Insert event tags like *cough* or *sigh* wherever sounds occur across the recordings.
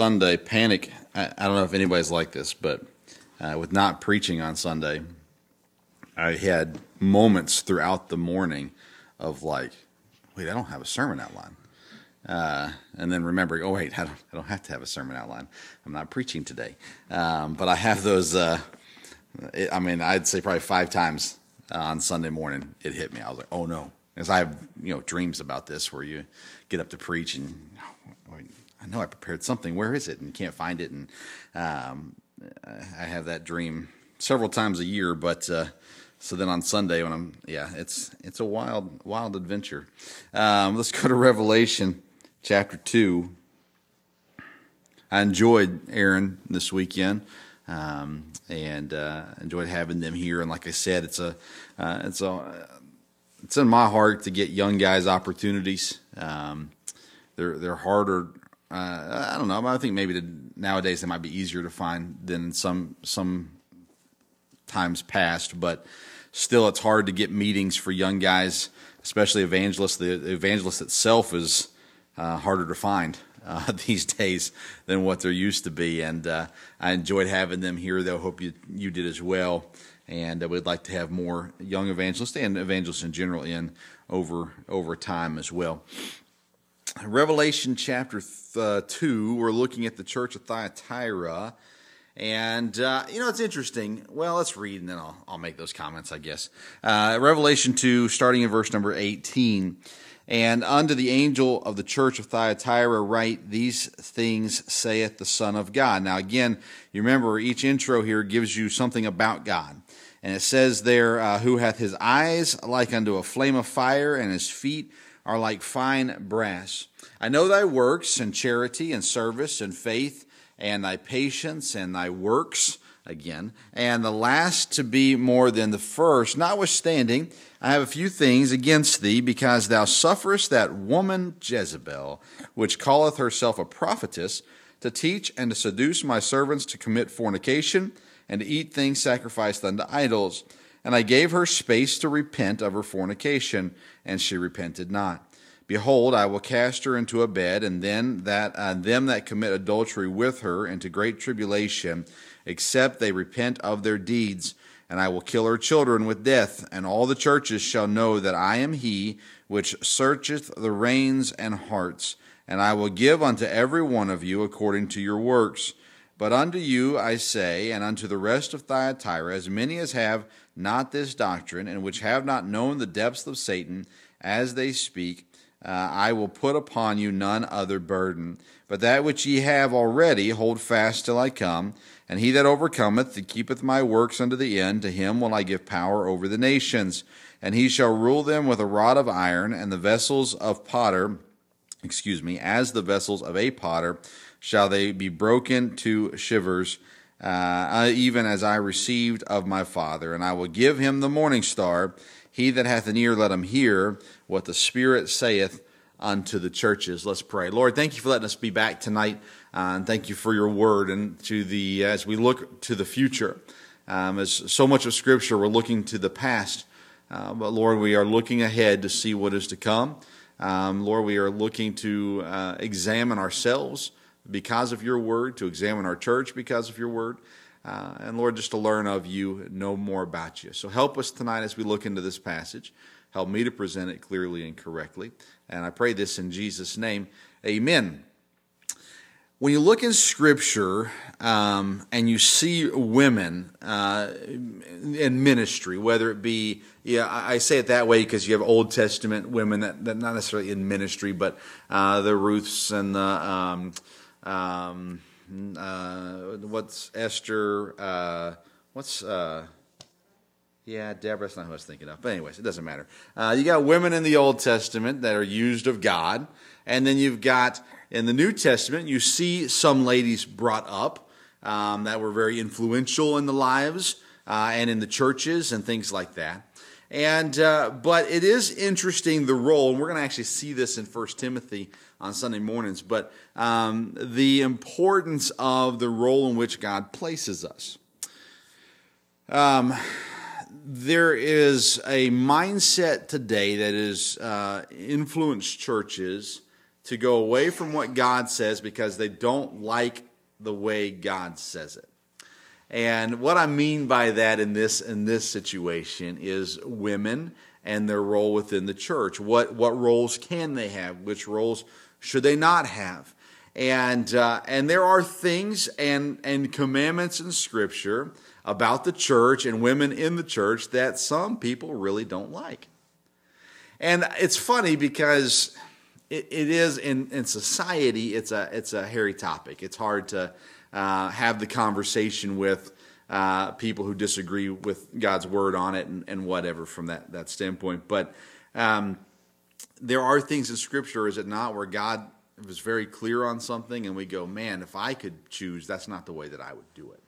Sunday panic. I, I, don't know if anybody's like this, but uh, with not preaching on Sunday, I had moments throughout the morning of like, wait, I don't have a sermon outline. Uh, and then remembering, oh wait, *laughs* I don't, I don't, have to have a sermon outline. I'm not preaching today, um, but I have those. Uh, it, I mean, I'd say probably five times on Sunday morning it hit me. I was like, oh no, because I have you know dreams about this where you get up to preach and I know I prepared something. Where is it? And you can't find it. And um, I have that dream several times a year. But uh, so then on Sunday when I'm yeah, it's it's a wild wild adventure. Um, let's go to Revelation chapter two. I enjoyed Aaron this weekend. Um, and uh, enjoyed having them here. And like I said, it's a uh, it's a it's in my heart to get young guys opportunities. Um, they're they're harder uh, I don't know. I think maybe nowadays they might be easier to find than some some times past, but still, it's hard to get meetings for young guys, especially evangelists. The evangelist itself is uh, harder to find *laughs* uh, these days than what there used to be, and uh, I enjoyed having them here. Though, hope you you did as well. And uh, we'd like to have more young evangelists and evangelists in general in over over time as well. Revelation chapter uh, 2, we're looking at the church of Thyatira. And, uh, you know, it's interesting. Well, let's read and then I'll, I'll make those comments, I guess. Uh, Revelation 2, starting in verse number 18. And unto the angel of the church of Thyatira write, These things saith the Son of God. Now, again, you remember each intro here gives you something about God. And it says there, uh, Who hath his eyes like unto a flame of fire, and his feet are like fine brass. I know thy works and charity and service and faith and thy patience and thy works again, and the last to be more than the first. Notwithstanding, I have a few things against thee, because thou sufferest that woman Jezebel, which calleth herself a prophetess, to teach and to seduce my servants to commit fornication and to eat things sacrificed unto idols. And I gave her space to repent of her fornication, and she repented not. Behold, I will cast her into a bed, and then that uh, them that commit adultery with her into great tribulation, except they repent of their deeds. And I will kill her children with death, and all the churches shall know that I am he which searcheth the reins and hearts. And I will give unto every one of you according to your works. But unto you I say, and unto the rest of Thyatira, as many as have not this doctrine, and which have not known the depths of Satan, as they speak, uh, I will put upon you none other burden. But that which ye have already, hold fast till I come. And he that overcometh, and keepeth my works unto the end, to him will I give power over the nations. And he shall rule them with a rod of iron, and the vessels of potter, excuse me, as the vessels of a potter, shall they be broken to shivers, uh, even as I received of my Father. And I will give him the morning star. He that hath an ear, let him hear what the Spirit saith unto the churches. Let's pray. Lord, thank you for letting us be back tonight. Uh, and thank you for your word. And to the as we look to the future, um, as so much of Scripture, we're looking to the past. Uh, but Lord, we are looking ahead to see what is to come. Um, Lord, we are looking to uh, examine ourselves because of your word, to examine our church because of your word. Uh, and Lord, just to learn of you, know more about you. So help us tonight as we look into this passage. Help me to present it clearly and correctly. And I pray this in Jesus' name. Amen. When you look in Scripture um, and you see women uh, in ministry, whether it be, yeah, I say it that way because you have Old Testament women that, that not necessarily in ministry, but uh, the Ruths and the, um, um, uh, what's Esther, uh, what's, uh, yeah, Deborah's not who I was thinking of. But anyways, it doesn't matter. Uh, you got women in the Old Testament that are used of God, and then you've got in the New Testament you see some ladies brought up um, that were very influential in the lives uh, and in the churches and things like that. And uh, but it is interesting the role, and we're going to actually see this in First Timothy on Sunday mornings. But um, the importance of the role in which God places us. Um, there is a mindset today that has uh, influenced churches to go away from what God says because they don't like the way God says it. And what I mean by that in this in this situation is women and their role within the church. What what roles can they have? Which roles should they not have? And uh, and there are things and and commandments in Scripture about the church and women in the church that some people really don't like. And it's funny because it, it is in, in society, it's a, it's a hairy topic. It's hard to uh, have the conversation with uh, people who disagree with God's word on it and, and whatever from that, that standpoint. But um, there are things in Scripture, is it not, where God was very clear on something and we go, man, if I could choose, that's not the way that I would do it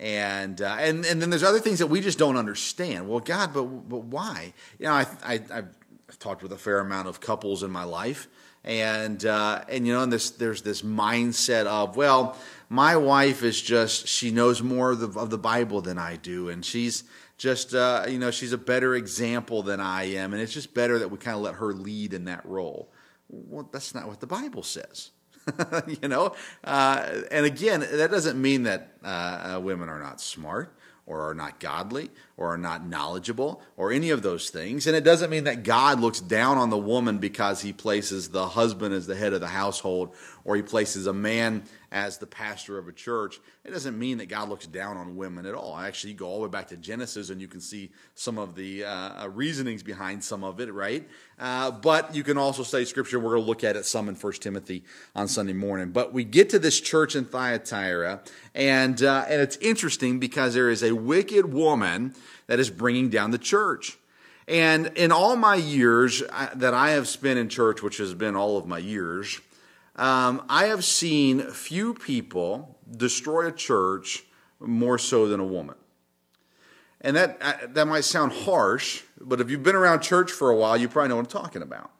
and uh, and and then there's other things that we just don't understand. Well, God, but but why? You know, I, I I've talked with a fair amount of couples in my life, and uh, and you know, and this there's this mindset of well, my wife is just she knows more of the, of the Bible than I do, and she's just uh, you know she's a better example than I am, and it's just better that we kind of let her lead in that role. Well, that's not what the Bible says. *laughs* you know, uh, and again, that doesn't mean that uh, uh, women are not smart or are not godly or are not knowledgeable or any of those things. And it doesn't mean that God looks down on the woman because he places the husband as the head of the household or he places a man as the pastor of a church. It doesn't mean that God looks down on women at all. Actually, you go all the way back to Genesis and you can see some of the uh, uh reasonings behind some of it, right? Uh, but you can also say scripture, we're going to look at it some in First Timothy on Sunday morning. But we get to this church in Thyatira, and, uh, and it's interesting because there is a wicked woman that is bringing down the church. And in all my years that I have spent in church, which has been all of my years, um, I have seen few people destroy a church more so than a woman. And that, that might sound harsh, but if you've been around church for a while, you probably know what I'm talking about.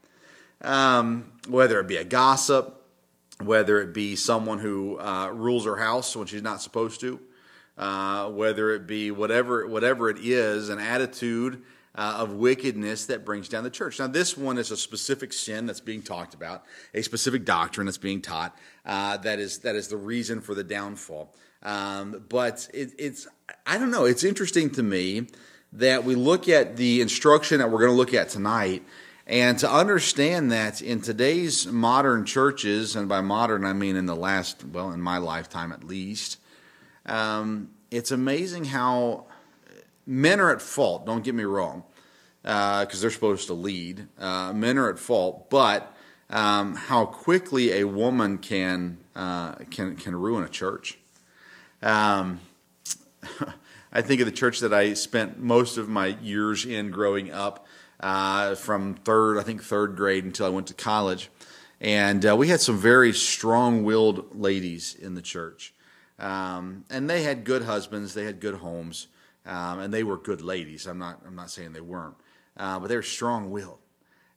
Um, whether it be a gossip, whether it be someone who uh, rules her house when she's not supposed to, uh, whether it be whatever, whatever it is, an attitude uh, of wickedness that brings down the church. Now, this one is a specific sin that's being talked about, a specific doctrine that's being taught uh, that is that is the reason for the downfall. Um, but it, it's I don't know. It's interesting to me that we look at the instruction that we're going to look at tonight. And to understand that in today's modern churches, and by modern I mean in the last, well, in my lifetime at least, um, it's amazing how men are at fault. Don't get me wrong because uh, they're supposed to lead. Uh, men are at fault, but um, how quickly a woman can uh, can can ruin a church. Um, *laughs* I think of the church that I spent most of my years in growing up, uh, from third, I think third grade until I went to college, and uh, we had some very strong-willed ladies in the church, um, and they had good husbands, they had good homes, um, and they were good ladies. I'm not I'm not saying they weren't uh, but they were strong willed.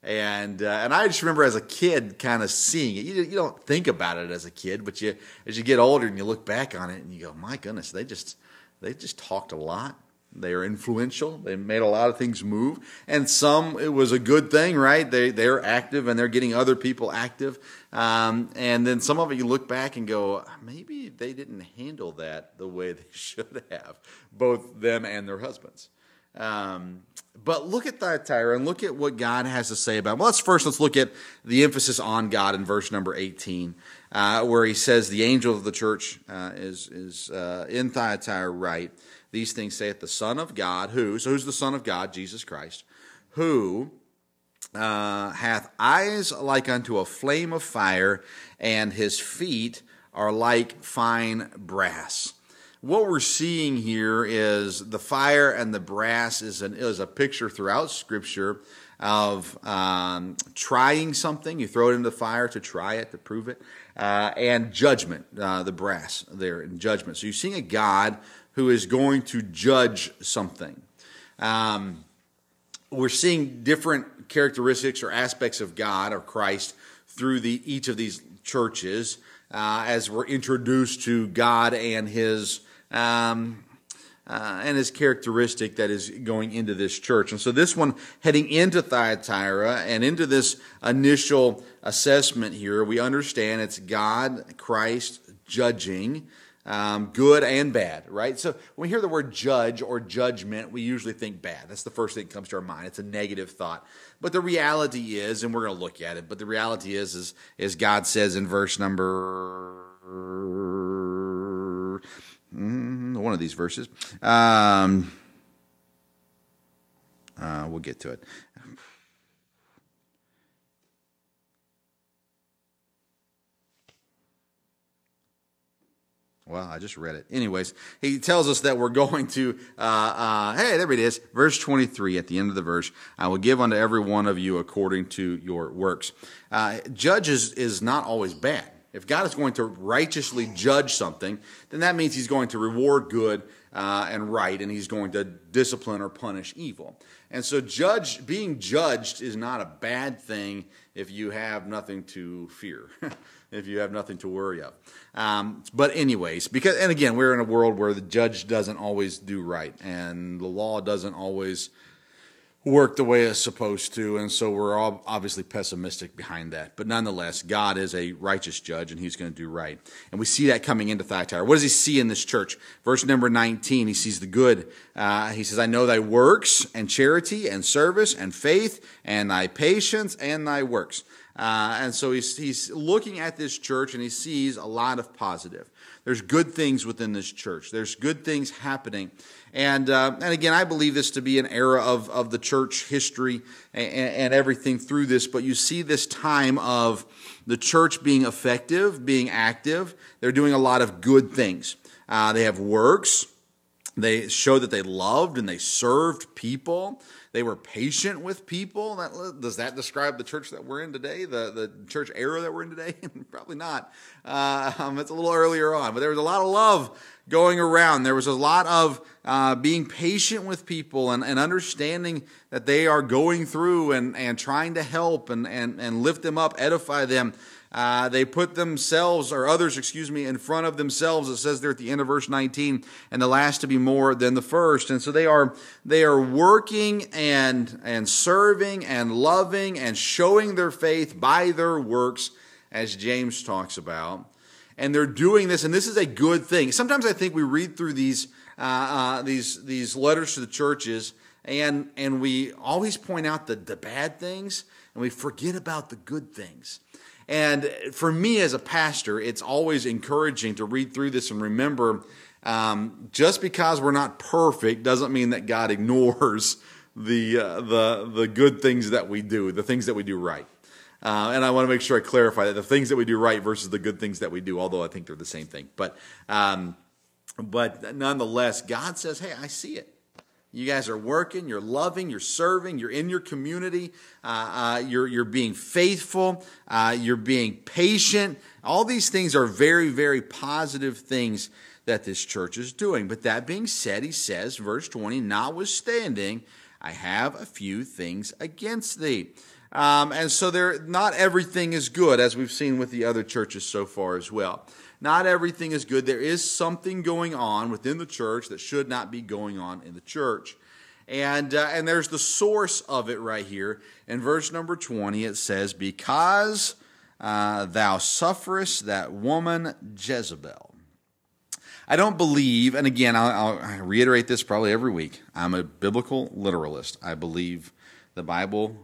And uh, and I just remember as a kid kind of seeing it. You, you don't think about it as a kid, but you as you get older and you look back on it and you go, my goodness, they just they just talked a lot. They are influential. They made a lot of things move, and some it was a good thing, right? They they're active and they're getting other people active. Um, and then some of it you look back and go, maybe they didn't handle that the way *laughs* they should have, both them and their husbands. Um, but look at Thyatira and look at what God has to say about. It. Well, let's first let's look at the emphasis on God in verse number eighteen, uh, where he says the angel of the church uh, is is uh, in Thyatira right. These things saith the Son of God, who so who's the Son of God, Jesus Christ, who uh, hath eyes like unto a flame of fire, and his feet are like fine brass what we're seeing here is the fire and the brass is, an, is a picture throughout Scripture of um, trying something. You throw it into the fire to try it, to prove it, uh, and judgment, uh, the brass there in judgment. So you're seeing a God who is going to judge something. Um, we're seeing different characteristics or aspects of God or Christ through the, each of these churches uh, as we're introduced to God and His um, uh, and his characteristic that is going into this church. And so this one heading into Thyatira and into this initial assessment here, we understand it's God, Christ judging. Um, good and bad, right? So when we hear the word judge or judgment, we usually think bad. That's the first thing that comes to our mind. It's a negative thought. But the reality is, and we're going to look at it, but the reality is, is, is God says in verse number mm, one of these verses. Um, uh, we'll get to it. Well, I just read it. Anyways, he tells us that we're going to, uh, uh, hey, there it is, verse 23 at the end of the verse. I will give unto every one of you according to your works. Uh, judges is not always bad. If God is going to righteously judge something, then that means he's going to reward good uh, and right, and he's going to discipline or punish evil. And so, judge being judged is not a bad thing if you have nothing to fear, *laughs* if you have nothing to worry of. Um, but anyways, because and again, we're in a world where the judge doesn't always do right, and the law doesn't always work the way it's supposed to, and so we're all obviously pessimistic behind that. But nonetheless, God is a righteous judge, and He's going to do right. And we see that coming into Thyatira. What does He see in this church? Verse number 19, He sees the good. Uh, he says, I know thy works, and charity, and service, and faith, and thy patience, and thy works. Uh, and so he's, he's looking at this church and he sees a lot of positive. There's good things within this church. There's good things happening. And, uh, and again, I believe this to be an era of, of the church history and, and everything through this, but you see this time of the church being effective, being active. They're doing a lot of good things. Uh, they have works. They show that they loved and they served people. They were patient with people. That, does that describe the church that we're in today, the, the church era that we're in today? *laughs* Probably not. Uh, um, it's a little earlier on, but there was a lot of love going around. There was a lot of uh, being patient with people and, and understanding that they are going through and, and trying to help and, and, and lift them up, edify them. Uh, they put themselves, or others, excuse me, in front of themselves. It says there at the end of verse 19, and the last to be more than the first. And so they are, they are working and, and serving and loving and showing their faith by their works, as James talks about and they're doing this, and this is a good thing. Sometimes I think we read through these uh, uh, these these letters to the churches, and and we always point out the the bad things, and we forget about the good things. And for me as a pastor, it's always encouraging to read through this and remember, um, just because we're not perfect doesn't mean that God *laughs* ignores the uh, the the good things that we do, the things that we do right. Uh, and I want to make sure I clarify that the things that we do right versus the good things that we do, although I think they're the same thing. But, um, but nonetheless, God says, hey, I see it. You guys are working, you're loving, you're serving, you're in your community, uh, uh, you're, you're being faithful, uh, you're being patient. All these things are very, very positive things that this church is doing. But that being said, he says, verse 20, notwithstanding, I have a few things against thee. Um, and so there, not everything is good, as we've seen with the other churches so far as well. Not everything is good. There is something going on within the church that should not be going on in the church. And, uh, and there's the source of it right here. In verse number 20, it says, Because uh, thou sufferest that woman Jezebel. I don't believe, and again, I'll, I'll reiterate this probably every week. I'm a biblical literalist. I believe the Bible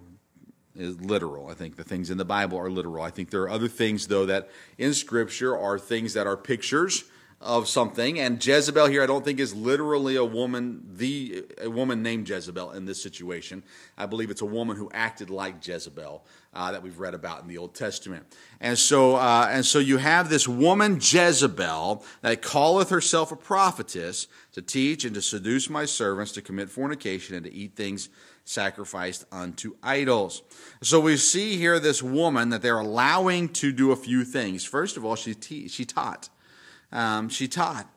is literal. I think the things in the Bible are literal. I think there are other things, though, that in Scripture are things that are pictures of something. And Jezebel here, I don't think is literally a woman, the a woman named Jezebel in this situation. I believe it's a woman who acted like Jezebel uh, that we've read about in the Old Testament. And so, uh, and so you have this woman Jezebel that calleth herself a prophetess to teach and to seduce my servants to commit fornication and to eat things sacrificed unto idols. So we see here this woman that they're allowing to do a few things. First of all, she, te- she taught. Um, she taught.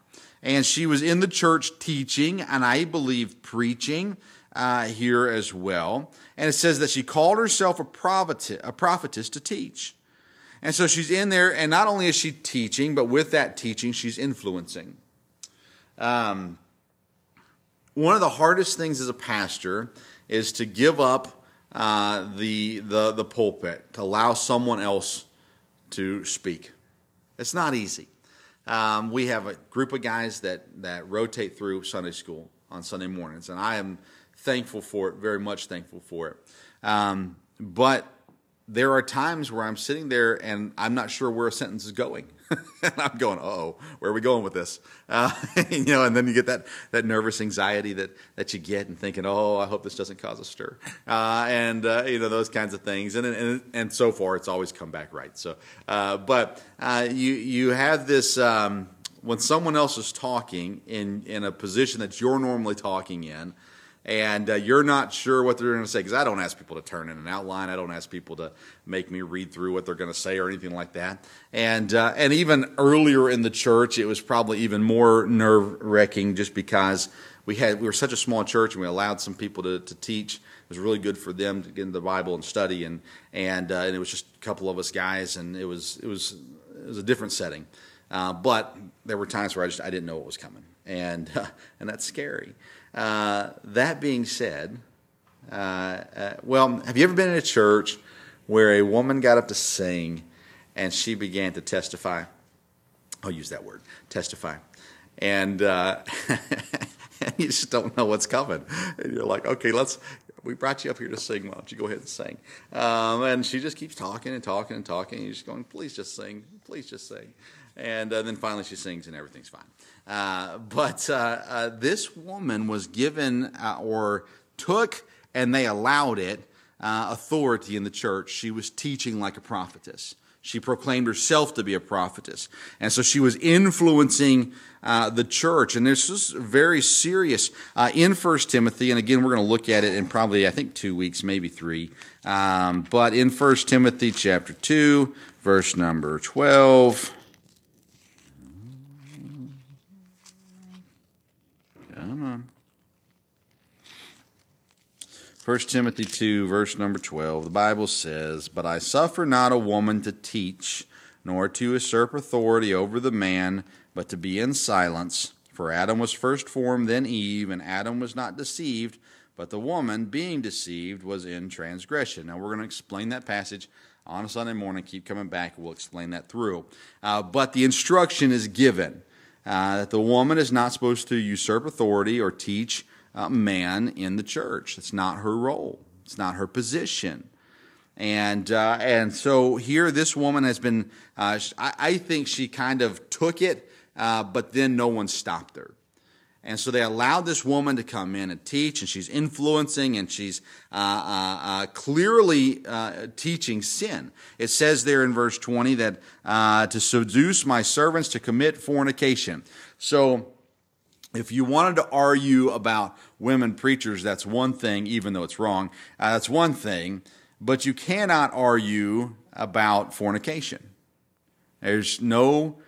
And she was in the church teaching, and I believe preaching uh, here as well. And it says that she called herself a, prophet- a prophetess to teach. And so she's in there, and not only is she teaching, but with that teaching, she's influencing. Um, one of the hardest things as a pastor is to give up uh, the, the, the pulpit, to allow someone else to speak. It's not easy. Um, we have a group of guys that, that rotate through Sunday school on Sunday mornings, and I am thankful for it, very much thankful for it. Um, but there are times where I'm sitting there and I'm not sure where a sentence is going. And *laughs* I'm going, oh, where are we going with this? *laughs* Uh, you know, and then you get that, that nervous anxiety that, that you get and thinking, oh, I hope this doesn't cause a stir. Uh, and, uh, you know, those kinds of things. And, and, and so far, it's always come back right. So, uh, but uh, you, you have this, um, when someone else is talking in, in a position that you're normally talking in, and uh, you're not sure what they're going to say because I don't ask people to turn in an outline. I don't ask people to make me read through what they're going to say or anything like that. And uh, and even earlier in the church, it was probably even more nerve wracking just because we had we were such a small church and we allowed some people to, to teach. It was really good for them to get into the Bible and study, and and uh, and it was just a couple of us guys, and it was it was it was a different setting. Uh, but there were times where I just I didn't know what was coming, and *laughs* and that's scary. Uh, that being said, uh, uh, well, have you ever been in a church where a woman got up to sing and she began to testify? I'll use that word, testify. And, uh, *laughs* you just don't know what's coming. And you're like, okay, let's, we brought you up here to sing. Why don't you go ahead and sing? Um, and she just keeps talking and talking and talking. And you're just going, please just sing. Please just sing. And uh, then finally she sings and everything's fine. Uh, but uh, uh, this woman was given uh, or took, and they allowed it, authority in the church. She was teaching like a prophetess. She proclaimed herself to be a prophetess. And so she was influencing uh, the church. And this is very serious. Uh, in First Timothy, and again, we're going to look at it in probably, I think, two weeks, maybe three. Um, but in First Timothy chapter 2, verse number 12. Come on. 1 Timothy 2, verse number 12, the Bible says, But I suffer not a woman to teach, nor to usurp authority over the man, but to be in silence. For Adam was first formed, then Eve, and Adam was not deceived, but the woman, being deceived, was in transgression. Now we're going to explain that passage on a Sunday morning. Keep coming back, we'll explain that through. Uh, but the instruction is given uh, that the woman is not supposed to usurp authority or teach uh, man in the church. It's not her role. It's not her position. And uh, and so here, this woman has been. Uh, I, I, think she kind of took it, uh, but then no one stopped her. And so they allowed this woman to come in and teach, and she's influencing and she's uh, uh, uh, clearly uh, teaching sin. It says there in verse 20 that uh, to seduce my servants to commit fornication. So if you wanted to argue about women preachers, that's one thing, even though it's wrong. Uh, that's one thing. But you cannot argue about fornication. There's no.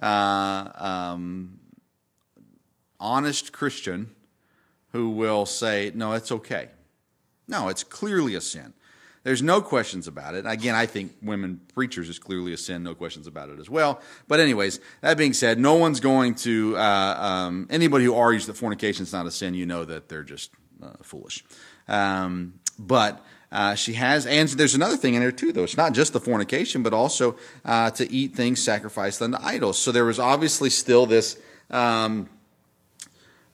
Um, honest Christian who will say, no, it's okay. No, it's clearly a sin. There's no questions about it. Again, I think women preachers is clearly a sin, no questions about it as well. But, anyways, that being said, no one's going to, uh, um, anybody who argues that fornication is not a sin, you know that they're just uh, foolish. Um, but uh, she has, and there's another thing in there too, though. It's not just the fornication, but also uh, to eat things sacrificed unto idols. So there was obviously still this. Um,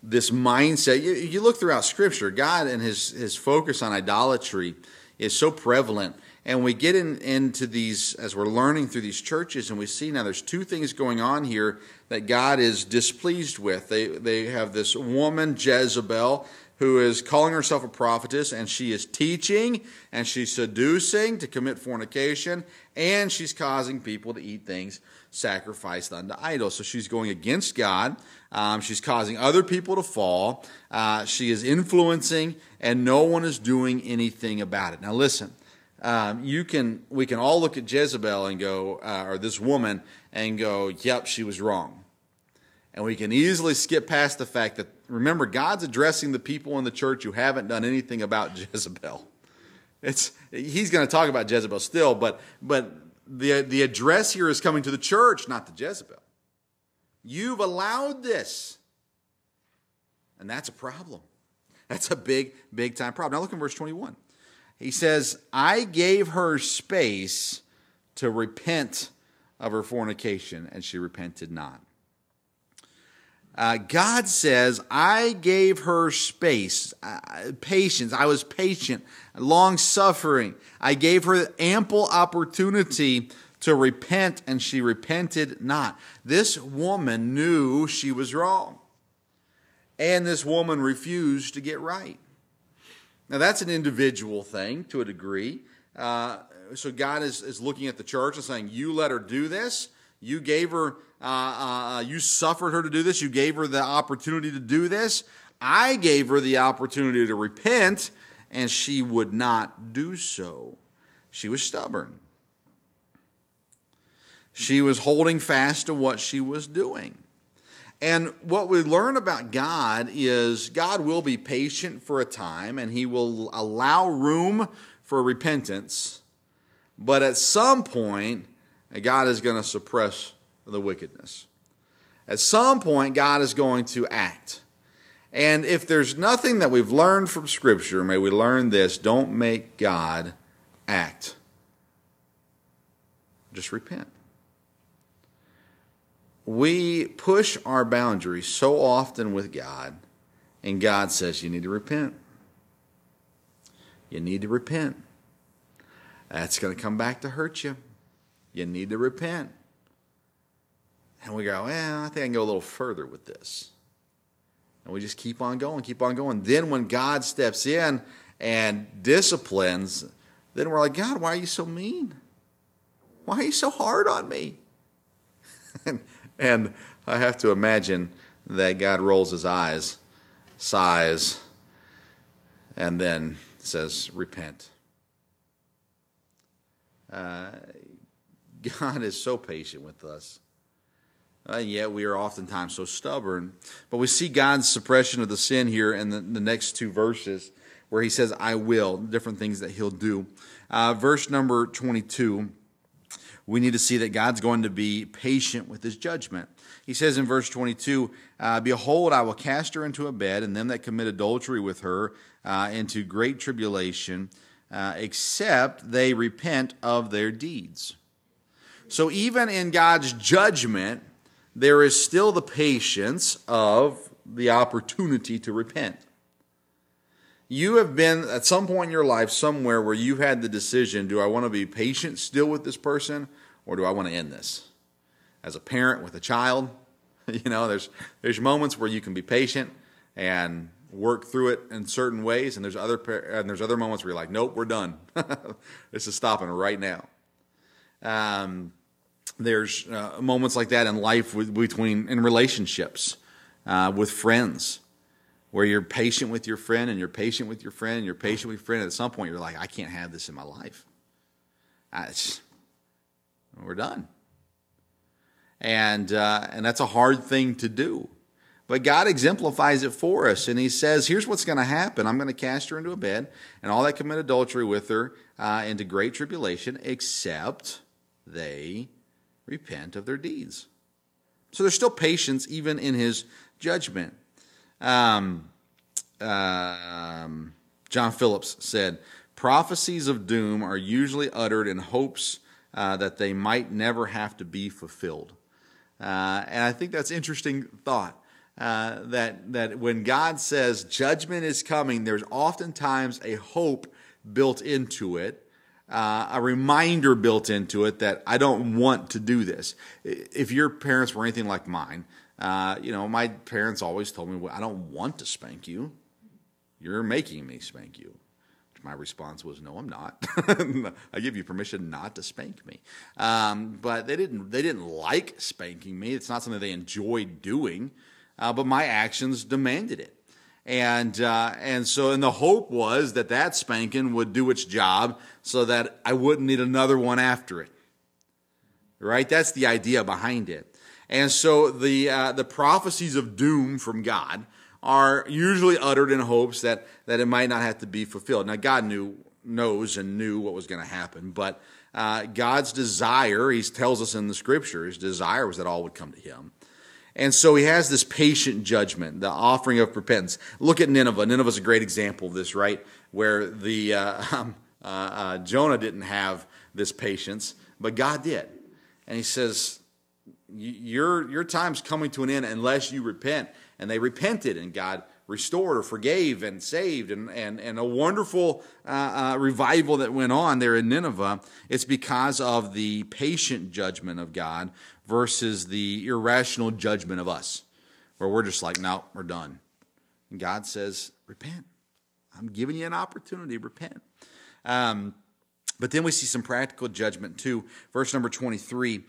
this mindset. You, you, look throughout Scripture, God and His His focus on idolatry is so prevalent. And we get in, into these as we're learning through these churches, and we see now there's two things going on here that God is displeased with. They they have this woman Jezebel who is calling herself a prophetess, and she is teaching and she's seducing to commit fornication, and she's causing people to eat things sacrificed unto idols. So she's going against God. Um, she's causing other people to fall. Uh, she is influencing, and no one is doing anything about it. Now, listen. Um, you can we can all look at Jezebel and go, uh, or this woman, and go, "Yep, she was wrong." And we can easily skip past the fact that remember God's addressing the people in the church who haven't done anything about *laughs* Jezebel. It's he's going to talk about Jezebel still, but but the the address here is coming to the church, not to Jezebel. You've allowed this. And that's a problem. That's a big, big time problem. Now look in verse 21. He says, I gave her space to repent of her fornication, and she repented not. Uh, God says, I gave her space, uh, patience. I was patient, long suffering. I gave her ample opportunity to repent, and she repented not. This woman knew she was wrong, and this woman refused to get right. Now, that's an individual thing to a degree. Uh, so, God is, is looking at the church and saying, You let her do this. You gave her, uh, uh, you suffered her to do this. You gave her the opportunity to do this. I gave her the opportunity to repent, and she would not do so. She was stubborn. She was holding fast to what she was doing. And what we learn about God is God will be patient for a time and he will allow room for repentance. But at some point, God is going to suppress the wickedness. At some point, God is going to act. And if there's nothing that we've learned from Scripture, may we learn this don't make God act. Just repent we push our boundaries so often with God, and God says, You need to repent. You need to repent. That's going to come back to hurt you. You need to repent. And we go, Well, I think I can go a little further with this. And we just keep on going, keep on going. Then when God steps in and disciplines, then we're like, God, why are you so mean? Why are you so hard on me? *laughs* And I have to imagine that God rolls his eyes, sighs, and then says, Repent. Uh, *laughs* God is so patient with us. Uh, yet we are oftentimes so stubborn. But we see God's suppression of the sin here in the, the next two verses where he says, I will, different things that he'll do. Uh, verse number 22 we need to see that God's going to be patient with his judgment. He says in verse 22, uh, Behold, I will cast her into a bed, and them that commit adultery with her uh, into great tribulation, uh, except they repent of their deeds. So even in God's judgment, there is still the patience of the opportunity to repent. You have been at some point in your life somewhere where you had the decision do I want to be patient still with this person or do I want to end this? As a parent with a child, *laughs* you know, there's, there's moments where you can be patient and work through it in certain ways, and there's other, and there's other moments where you're like, nope, we're done. *laughs* this is stopping right now. Um, there's uh, moments like that in life with, between in relationships uh, with friends where you're patient with your friend and you're patient with your friend and you're patient with your friend. And at some point, you're like, I can't have this in my life. I, we're done. And, uh, and that's a hard thing to do. But God exemplifies it for us. And He says, here's what's going to happen I'm going to cast her into a bed, and all that commit adultery with her uh, into great tribulation, except they repent of their deeds. So there's still patience even in His judgment. Um, um, John Phillips said, Prophecies of doom are usually uttered in hopes uh, that they might never have to be fulfilled. Uh, and I think that's interesting thought. Uh, that that when God says judgment is coming, there's oftentimes a hope built into it, uh, a reminder built into it that I don't want to do this. If your parents were anything like mine, uh, you know, my parents always told me, well, I don't want to spank you. You're making me spank you. My response was, "No, I'm not. *laughs* I give you permission not to spank me." Um, but they didn't. They didn't like spanking me. It's not something they enjoyed doing, uh, but my actions demanded it. And uh, and so, and the hope was that that spanking would do its job, so that I wouldn't need another one after it. Right? That's the idea behind it. And so the, uh, the prophecies of doom from God are usually uttered in hopes that, that it might not have to be fulfilled. Now, God knew, knows and knew what was going to happen, but uh, God's desire, he tells us in the scripture, his desire was that all would come to him. And so he has this patient judgment, the offering of repentance. Look at Nineveh. Nineveh's a great example of this, right? Where the uh, *laughs* um, uh, uh, Jonah didn't have this patience, but God did. And he says, your, your time's coming to an end unless you repent. And they repented, and God restored or forgave and saved, and, and, and a wonderful uh, uh, revival that went on there in Nineveh. It's because of the patient judgment of God versus the irrational judgment of us, where we're just like, no, we're done. And God says, repent. I'm giving you an opportunity, repent. Um, but then we see some practical judgment too. Verse number 23.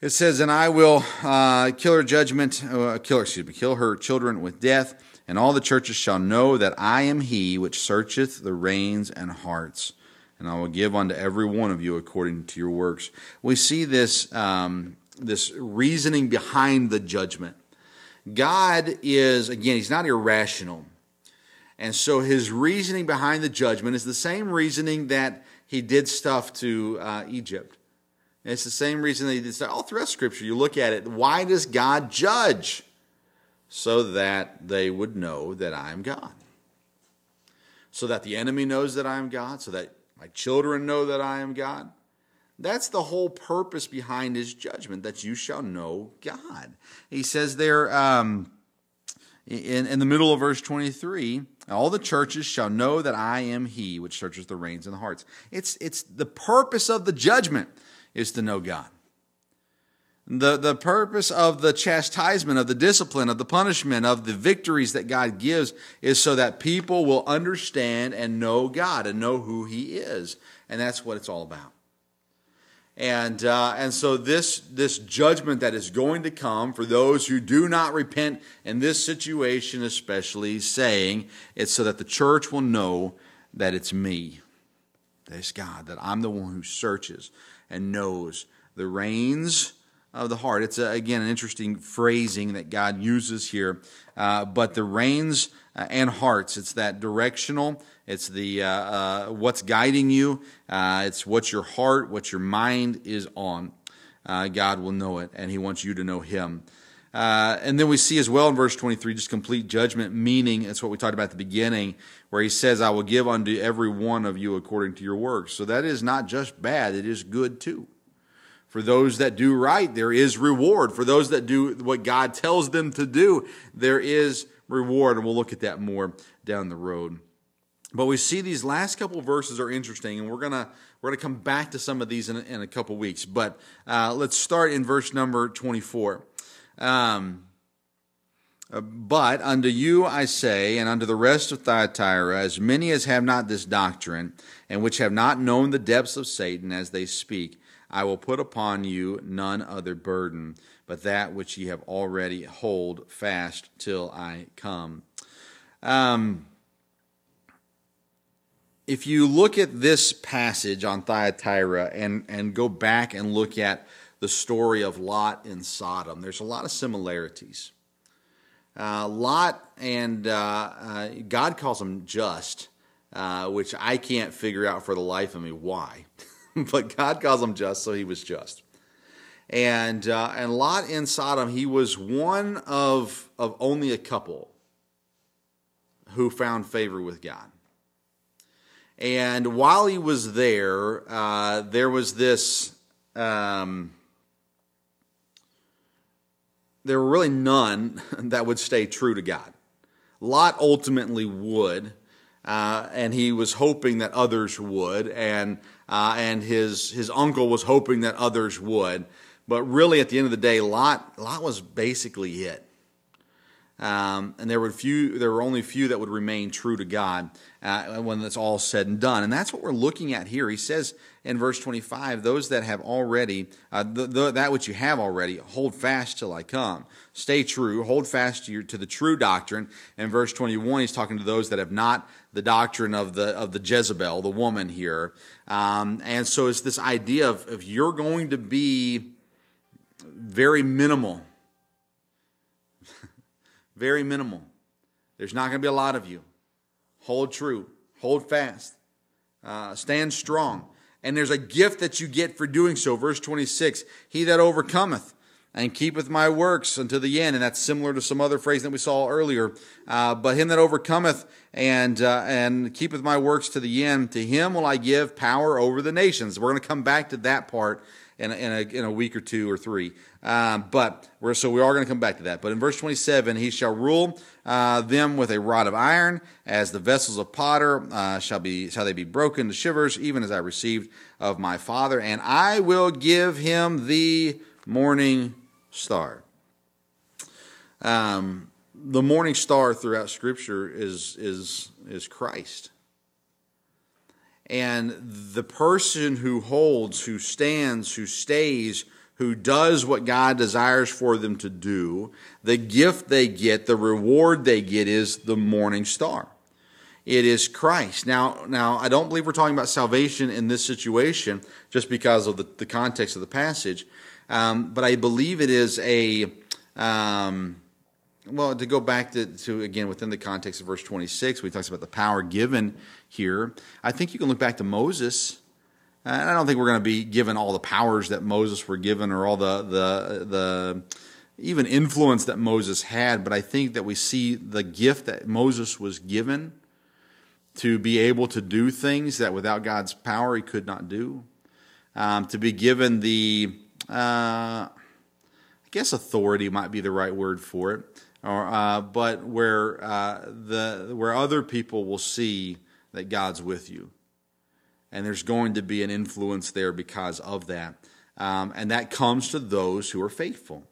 It says, And I will uh, kill her judgment, uh, kill excuse me, kill her children with death, and all the churches shall know that I am he which searcheth the reins and hearts. And I will give unto every one of you according to your works. We see this, um, this reasoning behind the judgment. God is, again, he's not irrational. And so his reasoning behind the judgment is the same reasoning that he did stuff to uh, Egypt. And it's the same reason that he did stuff all throughout Scripture. You look at it. Why does God judge? So that they would know that I am God. So that the enemy knows that I am God. So that my children know that I am God. That's the whole purpose behind his judgment, that you shall know God. He says there um, in, in the middle of verse 23 all the churches shall know that I am he which searches the reins and the hearts. It's, it's the purpose of the judgment is to know God. The, the purpose of the chastisement, of the discipline, of the punishment, of the victories that God gives is so that people will understand and know God and know who He is. And that's what it's all about. And, uh, and so this, this judgment that is going to come for those who do not repent in this situation, especially saying it's so that the church will know that it's me, that it's God, that I'm the one who searches and knows the reins of the heart. It's, a, again, an interesting phrasing that God uses here. Uh, but the reins uh, and hearts, it's that directional it's the uh, uh, what's guiding you. Uh, it's what your heart, what your mind is on. Uh, God will know it, and He wants you to know Him. Uh, and then we see as well in verse 23 just complete judgment, meaning it's what we talked about at the beginning, where He says, "I will give unto every one of you according to your works." So that is not just bad; it is good too. For those that do right, there is reward. For those that do what God tells them to do, there is reward. And we'll look at that more down the road. But we see these last couple verses are interesting, and we're gonna we're gonna come back to some of these in a, in a couple weeks. But uh, let's start in verse number twenty four. Um, uh, but unto you I say, and unto the rest of Thyatira, as many as have not this doctrine, and which have not known the depths of Satan as they speak, I will put upon you none other burden, but that which ye have already hold fast till I come. Um, if you look at this passage on Thyatira and, and go back and look at the story of Lot in Sodom, there's a lot of similarities. Uh, Lot and uh, uh, God calls him just, uh, which I can't figure out for the life of me why. *laughs* but God calls him just, so he was just. And, uh, and Lot in Sodom, he was one of, of only a couple who found favor with God. And while he was there, uh, there was this. Um, there were really none *laughs* that would stay true to God. Lot ultimately would, uh, and he was hoping that others would, and uh, and his his uncle was hoping that others would. But really, at the end of the day, Lot Lot was basically it. Um, and there were few, there were only few that would remain true to God uh, when it's all said and done. And that's what we're looking at here. He says in verse 25, "Those that have already, uh, the, the, that which you have already, hold fast till I come. Stay true, hold fast to, your, to the true doctrine." In verse 21, he's talking to those that have not the doctrine of the of the Jezebel, the woman here. Um, and so it's this idea of if you're going to be very minimal very minimal. There's not going to be a lot of you. Hold true, hold fast, uh, stand strong. And there's a gift that you get for doing so. Verse 26 He that overcometh, and keepeth my works unto the end. And that's similar to some other phrase that we saw earlier. Uh, but him that overcometh and uh, and keepeth my works to the end, to him will I give power over the nations. We're going to come back to that part in a, in a, in a week or two or three. Um, but we're, so we are going to come back to that. But in verse 27, he shall rule uh, them with a rod of iron, as the vessels of potter uh, shall be shall they be broken to shivers, even as I received of my father. And I will give him the morning star. Um, the morning star throughout Scripture is is is Christ. And the person who holds, who stands, who stays, who does what God desires for them to do, the gift they get, the reward they get is the morning star. It is Christ. Now, now I don't believe we're talking about salvation in this situation just because of the, the context of the passage, um, but I believe it is a um, well, to go back to, to, again within the context of verse 26, we talks about the power given here. I think you can look back to Moses. And I don't think we're going to be given all the powers that Moses were given or all the the the even influence that Moses had, but I think that we see the gift that Moses was given to be able to do things that without God's power he could not do. Um, to be given the, uh, I guess authority might be the right word for it or, uh, but where uh, the where other people will see that God's with you, and there's going to be an influence there because of that, um, and that comes to those who are faithful.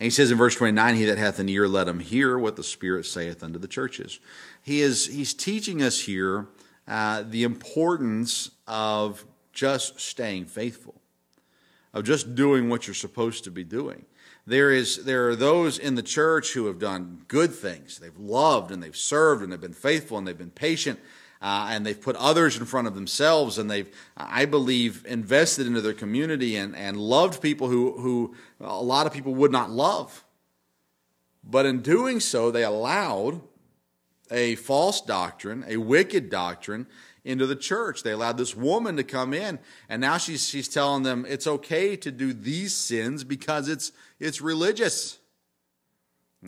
And he says in verse 29, He that hath an ear, let him hear what the Spirit saith unto the churches. He is he's teaching us here uh, the importance of just staying faithful, of just doing what you're supposed to be doing. There, is, there are those in the church who have done good things. They've loved and they've served and they've been faithful and they've been patient uh, and they've put others in front of themselves and they've, I believe, invested into their community and, and loved people who, who a lot of people would not love. But in doing so, they allowed a false doctrine, a wicked doctrine, into the church. They allowed this woman to come in, and now she's she's telling them it's okay to do these sins because it's it's religious,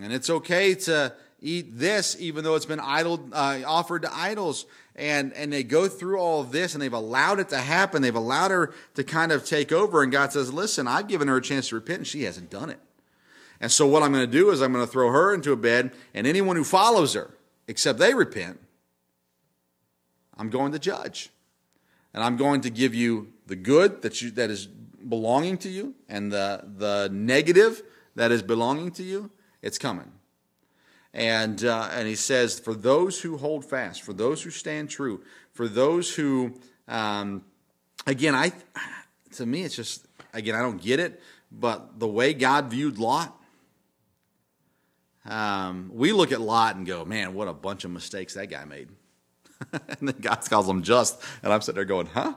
and it's okay to eat this even though it's been idol uh, offered to idols. And and they go through all of this, and they've allowed it to happen. They've allowed her to kind of take over. And God says, "Listen, I've given her a chance to repent, and she hasn't done it." And so what I'm going to do is I'm going to throw her into a bed, and anyone who follows her, except they repent, I'm going to judge. And I'm going to give you the good that you that is belonging to you and the the negative that is belonging to you. It's coming. And uh, and he says, for those who hold fast, for those who stand true, for those who, um, again, I to me it's just again I don't get it, but the way God viewed Lot. Um, we look at Lot and go, man, what a bunch of mistakes that guy made. *laughs* and then God calls them just, and I'm sitting there going, huh?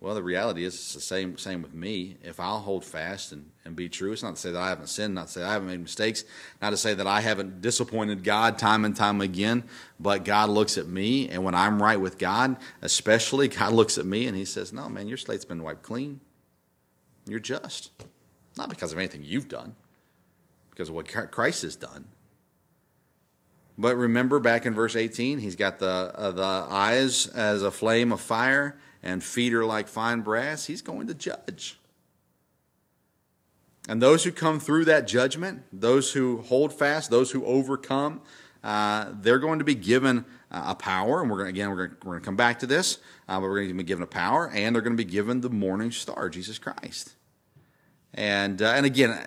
Well, the reality is it's the same same with me. If I'll hold fast and, and be true, it's not to say that I haven't sinned, not to say I haven't made mistakes, not to say that I haven't disappointed God time and time again, but God looks at me, and when I'm right with God, especially, *laughs* God looks at me and He says, No, man, your slate's been wiped clean. You're just. Not because of anything you've done, because of what Christ has done. But remember back in verse 18, he's got the, uh, the eyes as a flame of fire and feet are like fine brass. He's going to judge. And those who come through that judgment, those who hold fast, those who overcome, uh, they're going to be given uh, a power. And we're going to, again, we're going to, we're going to come back to this, uh, but we're going to be given a power, and they're going to be given the morning star, Jesus Christ. And, uh, and again,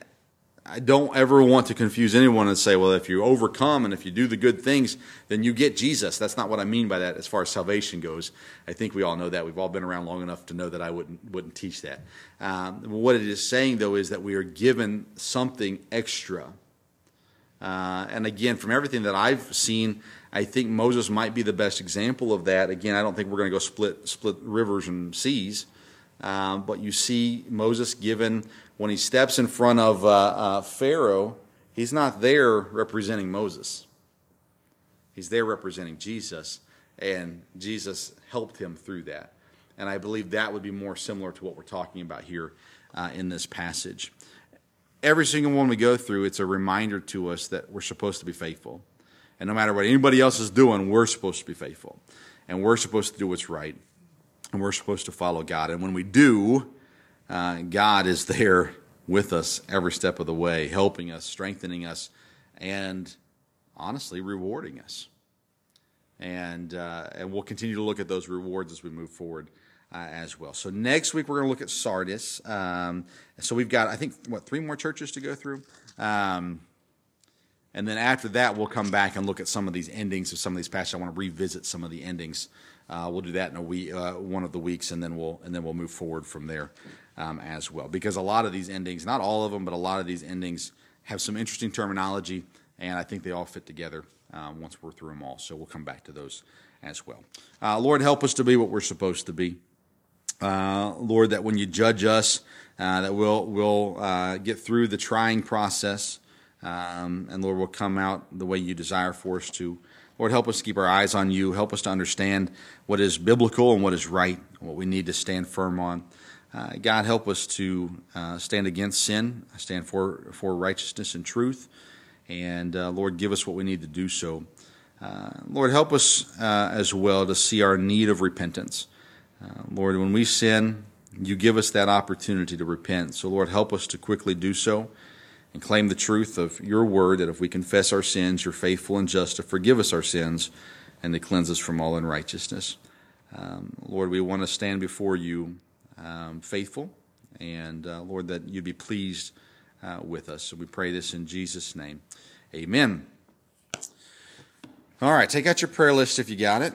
I don't ever want to confuse anyone and say, well, if you overcome and if you do the good things, then you get Jesus. That's not what I mean by that as far as salvation goes. I think we all know that. We've all been around long enough to know that I wouldn't, wouldn't teach that. Um, what it is saying, though, is that we are given something extra. Uh, and again, from everything that I've seen, I think Moses might be the best example of that. Again, I don't think we're going to go split, split rivers and seas. Um, but you see Moses given when he steps in front of uh, uh, Pharaoh, he's not there representing Moses. He's there representing Jesus, and Jesus helped him through that. And I believe that would be more similar to what we're talking about here uh, in this passage. Every single one we go through, it's a reminder to us that we're supposed to be faithful. And no matter what anybody else is doing, we're supposed to be faithful. And we're supposed to do what's right. And we're supposed to follow God. And when we do, uh, God is there with us every step of the way, helping us, strengthening us, and honestly, rewarding us. And, uh, and we'll continue to look at those rewards as we move forward uh, as well. So next week, we're going to look at Sardis. Um, so we've got, I think, what, three more churches to go through? Um, and then after that, we'll come back and look at some of these endings of some of these passages. I want to revisit some of the endings. Uh, we'll do that in a week, uh, one of the weeks, and then we'll and then we'll move forward from there um, as well. Because a lot of these endings, not all of them, but a lot of these endings have some interesting terminology, and I think they all fit together um, once we're through them all. So we'll come back to those as well. Uh, Lord, help us to be what we're supposed to be. Uh, Lord, that when you judge us, uh, that we'll we'll uh, get through the trying process, um, and Lord, we'll come out the way you desire for us to. Lord, help us to keep our eyes on you. Help us to understand what is biblical and what is right, what we need to stand firm on. Uh, God, help us to uh, stand against sin, stand for, for righteousness and truth. And uh, Lord, give us what we need to do so. Uh, Lord, help us uh, as well to see our need of repentance. Uh, Lord, when we sin, you give us that opportunity to repent. So, Lord, help us to quickly do so and claim the truth of your word that if we confess our sins, you're faithful and just to forgive us our sins and to cleanse us from all unrighteousness. Um, Lord, we want to stand before you um, faithful, and uh, Lord, that you'd be pleased uh, with us. So we pray this in Jesus' name. Amen. All right, take out your prayer list if you got it.